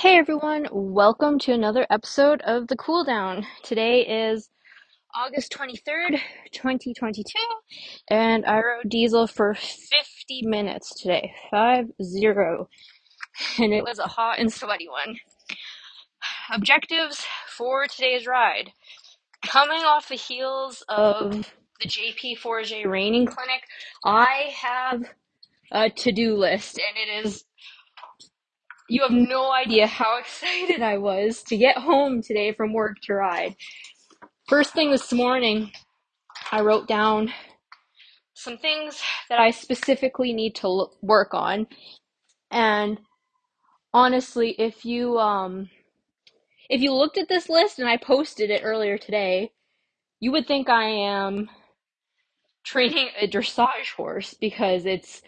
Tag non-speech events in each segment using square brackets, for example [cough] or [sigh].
Hey everyone, welcome to another episode of The Cool Down. Today is August 23rd, 2022, and I rode diesel for 50 minutes today. 5 0. And it was a hot and sweaty one. Objectives for today's ride. Coming off the heels of the JP4J Reining Clinic, I have a to do list, and it is you have no idea how [laughs] excited I was to get home today from work to ride. First thing this morning, I wrote down some things that I specifically need to look, work on. And honestly, if you um if you looked at this list and I posted it earlier today, you would think I am training a dressage horse because it's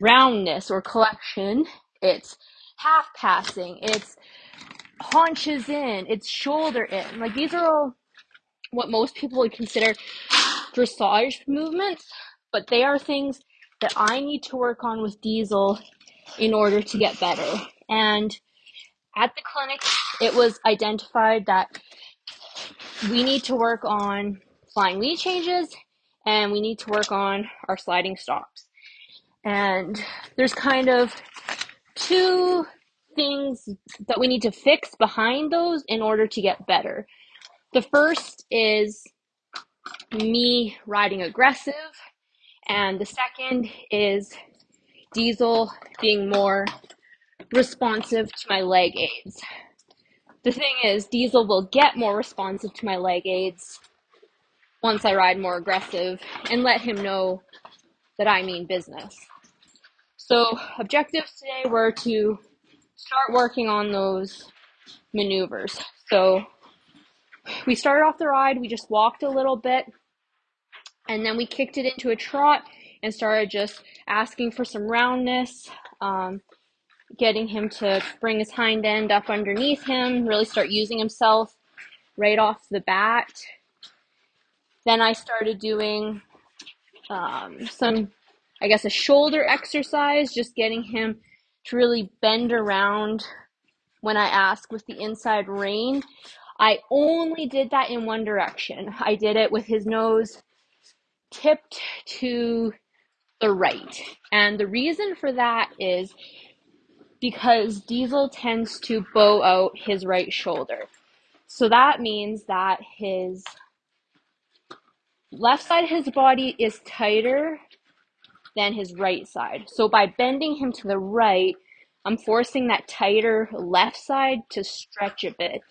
roundness or collection, it's half passing, it's haunches in, it's shoulder in. Like these are all what most people would consider dressage movements, but they are things that I need to work on with Diesel in order to get better. And at the clinic, it was identified that we need to work on flying lead changes and we need to work on our sliding stops. And there's kind of two things that we need to fix behind those in order to get better. The first is me riding aggressive, and the second is Diesel being more responsive to my leg aids. The thing is, Diesel will get more responsive to my leg aids once I ride more aggressive and let him know that I mean business. So, objectives today were to start working on those maneuvers. So, we started off the ride, we just walked a little bit, and then we kicked it into a trot and started just asking for some roundness, um, getting him to bring his hind end up underneath him, really start using himself right off the bat. Then I started doing um, some, I guess, a shoulder exercise, just getting him to really bend around when I ask with the inside rein. I only did that in one direction. I did it with his nose tipped to the right. And the reason for that is because Diesel tends to bow out his right shoulder. So that means that his left side of his body is tighter than his right side. So by bending him to the right, I'm forcing that tighter left side to stretch a bit.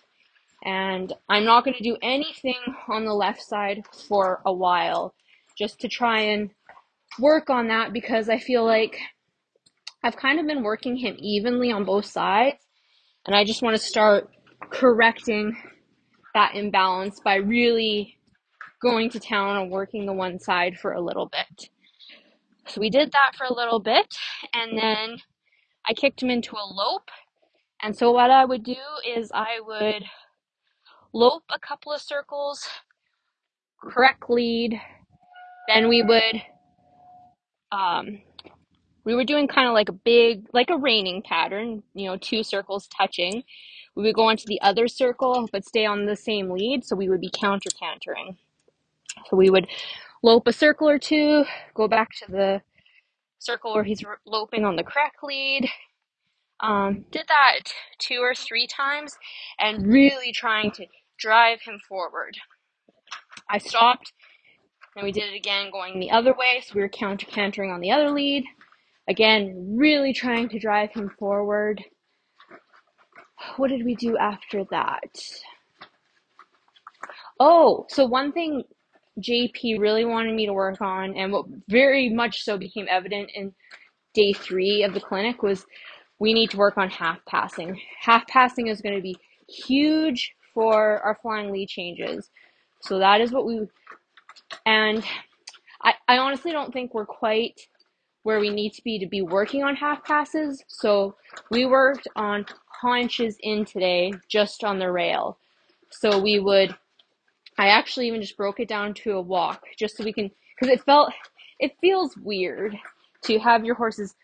And I'm not going to do anything on the left side for a while just to try and work on that because I feel like I've kind of been working him evenly on both sides. And I just want to start correcting that imbalance by really going to town and working the one side for a little bit. So we did that for a little bit and then I kicked him into a lope. And so what I would do is I would lope a couple of circles, correct lead, then we would um, we were doing kind of like a big, like a reining pattern, you know, two circles touching. We would go onto the other circle, but stay on the same lead, so we would be counter cantering. So we would lope a circle or two, go back to the circle where he's loping on the crack lead. Um, did that two or three times and really trying to drive him forward. I stopped and we did it again going the other way, so we were counter cantering on the other lead. Again, really trying to drive him forward. What did we do after that? Oh, so one thing JP really wanted me to work on, and what very much so became evident in day three of the clinic, was we need to work on half passing. Half passing is going to be huge for our flying lead changes. So that is what we, and I, I honestly don't think we're quite where we need to be to be working on half passes. So we worked on haunches in today just on the rail. So we would, I actually even just broke it down to a walk just so we can, because it felt, it feels weird to have your horse's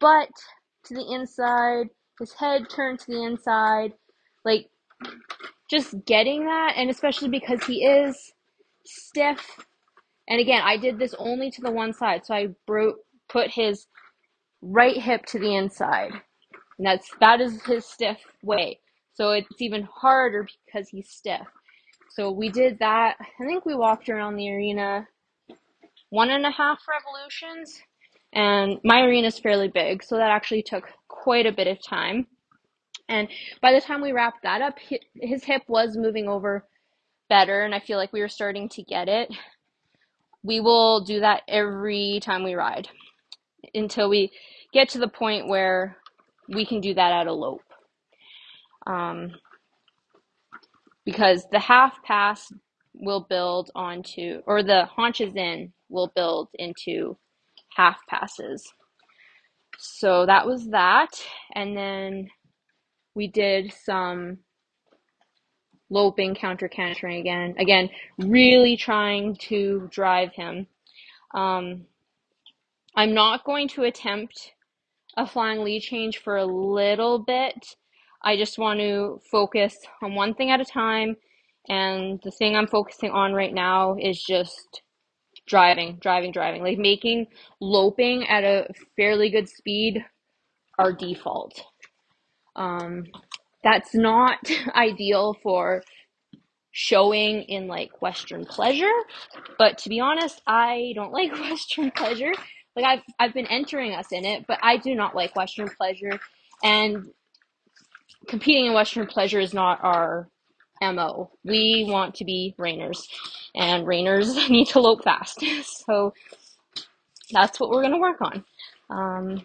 butt to the inside his head turned to the inside. Like, just getting that, and especially because he is stiff. And again, I did this only to the one side, so I broke, put his right hip to the inside. And that's that is his stiff way. So it's even harder because he's stiff. So we did that. I think we walked around the arena one and a half revolutions. And my arena is fairly big, so that actually took quite a bit of time. And by the time we wrapped that up, his hip was moving over better, and I feel like we were starting to get it. We will do that every time we ride until we get to the point where we can do that at a lope. Um, because the half pass will build onto, or the haunches in will build into half passes. So that was that. And then we did some loping, counter cantering again. Again, really trying to drive him. Um, I'm not going to attempt a flying lead change for a little bit. I just want to focus on one thing at a time. And the thing I'm focusing on right now is just driving, driving, driving. Like making loping at a fairly good speed our default. Um, that's not [laughs] ideal for showing in like Western pleasure, but to be honest, I don't [laughs] like Western pleasure. Like I've I've been entering us in it, but I do not like Western pleasure, and competing in Western pleasure is not our mo. We want to be reiners, and reiners [laughs] need to lope fast. [laughs] so that's what we're gonna work on. Um,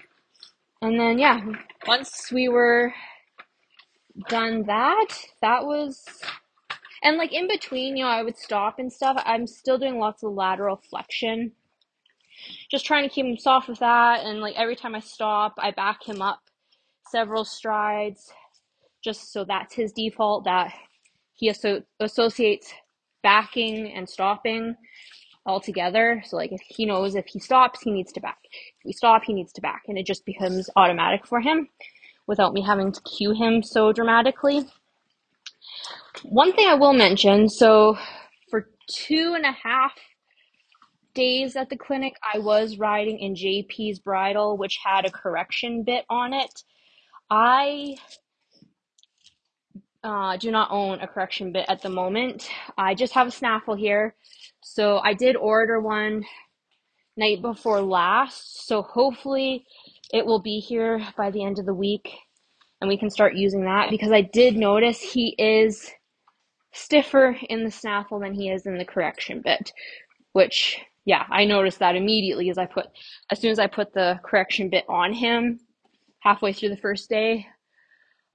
and then yeah, once we were done that, that was and like in between, you know, I would stop and stuff. I'm still doing lots of lateral flexion. Just trying to keep him soft with that and like every time I stop, I back him up several strides just so that's his default that he asso- associates backing and stopping all together. So like if he knows if he stops, he needs to back. If we stop, he needs to back, and it just becomes automatic for him without me having to cue him so dramatically. One thing I will mention, so for two and a half days at the clinic, I was riding in JP's bridle, which had a correction bit on it. I uh, do not own a correction bit at the moment. I just have a snaffle here. So I did order one night before last. So hopefully it will be here by the end of the week and we can start using that because I did notice he is stiffer in the snaffle than he is in the correction bit, which yeah, I noticed that immediately as I put as soon as I put the correction bit on him halfway through the first day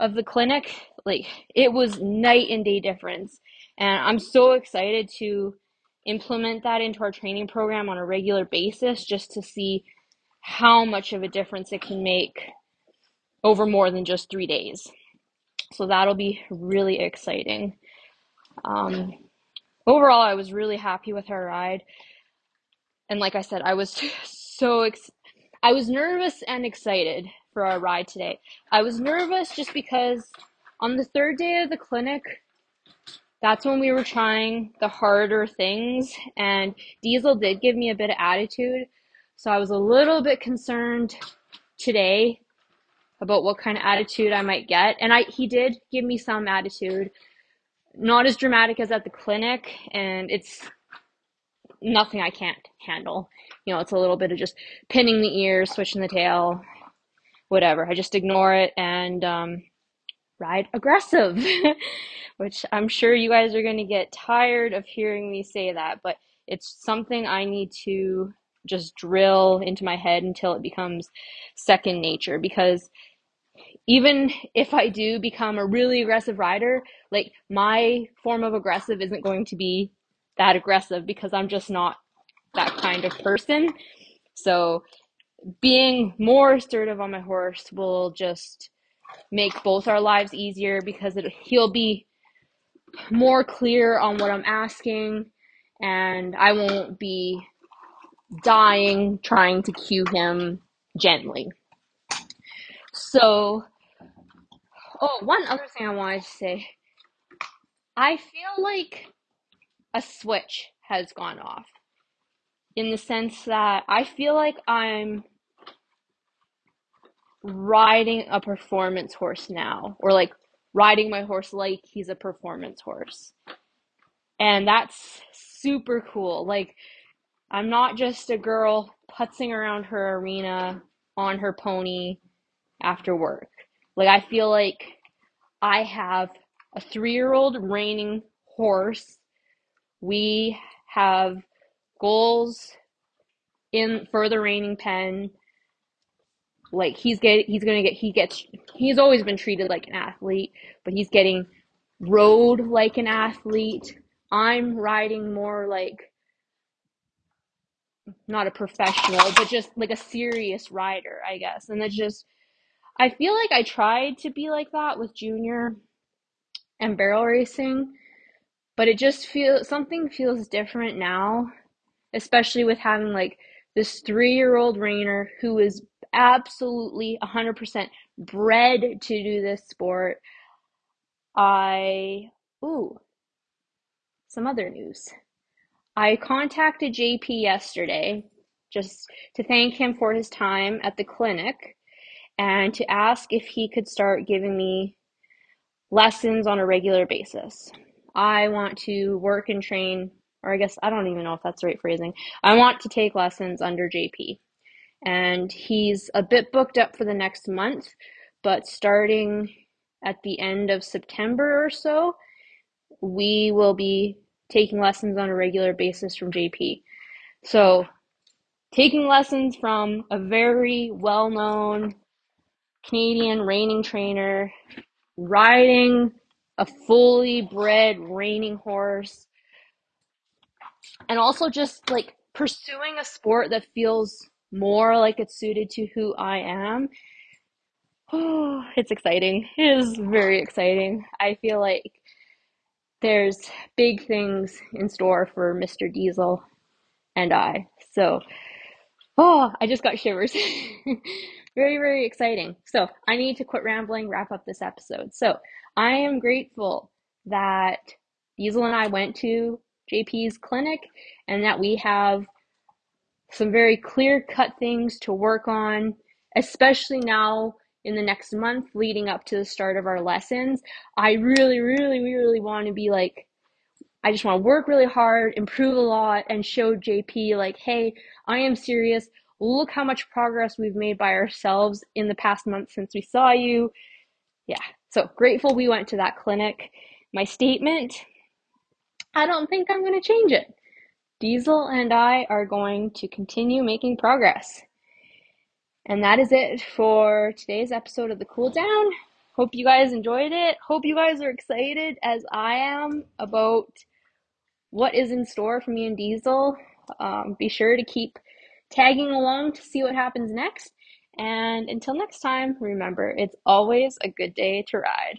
of the clinic, like it was night and day difference. And I'm so excited to implement that into our training program on a regular basis just to see how much of a difference it can make over more than just three days. So that'll be really exciting. Um, overall, I was really happy with our ride. And like I said, I was [laughs] so ex- I was nervous and excited for our ride today. I was nervous just because on the third day of the clinic, that's when we were trying the harder things, and Diesel did give me a bit of attitude. So I was a little bit concerned today about what kind of attitude I might get. And I he did give me some attitude. Not as dramatic as at the clinic, and it's nothing I can't handle. You know, it's a little bit of just pinning the ears, switching the tail, whatever. I just ignore it and um, ride aggressive, [laughs] which I'm sure you guys are going to get tired of hearing me say that, but it's something I need to just drill into my head until it becomes second nature because even if I do become a really aggressive rider, like my form of aggressive isn't going to be that aggressive because I'm just not that kind of person. So being more assertive on my horse will just make both our lives easier because it, he'll be more clear on what I'm asking and I won't be dying trying to cue him gently. So Oh, one other thing I wanted to say. I feel like a switch has gone off in the sense that I feel like I'm riding a performance horse now, or like riding my horse like he's a performance horse. And that's super cool. Like, I'm not just a girl putzing around her arena on her pony after work. Like, I feel like I have a three year old reining horse. We have goals in for the reining pen. Like he's get he's gonna get he gets he's always been treated like an athlete, but he's getting rode like an athlete. I'm riding more like not a professional, but just like a serious rider, I guess. And it's just I feel like I tried to be like that with junior and barrel racing, but it just feels something feels different now, especially with having like this three year old reiner who is absolutely 100% bred to do this sport. I, ooh, some other news. I contacted JP yesterday just to thank him for his time at the clinic and to ask if he could start giving me lessons on a regular basis. I want to work and train, or I guess I don't even know if that's the right phrasing. I want to take lessons under JP. And he's a bit booked up for the next month, but starting at the end of September or so, we will be taking lessons on a regular basis from JP. So, taking lessons from a very well known Canadian reining trainer, riding a fully bred reining horse, and also just like pursuing a sport that feels more like it's suited to who I am. Oh, [sighs] it's exciting. It is very exciting. I feel like there's big things in store for Mr. Diesel and I. So, oh, I just got shivers. [laughs] very, very exciting. So, I need to quit rambling, wrap up this episode. So, I am grateful that Diesel and I went to JP's clinic and that we have some very clear cut things to work on, especially now in the next month leading up to the start of our lessons. I really, really, really want to be like, I just want to work really hard, improve a lot, and show JP, like, hey, I am serious. Look how much progress we've made by ourselves in the past month since we saw you. Yeah, so grateful we went to that clinic. My statement I don't think I'm going to change it. Diesel and I are going to continue making progress. And that is it for today's episode of the Cool Down. Hope you guys enjoyed it. Hope you guys are excited as I am about what is in store for me and Diesel. Um, be sure to keep tagging along to see what happens next. And until next time, remember, it's always a good day to ride.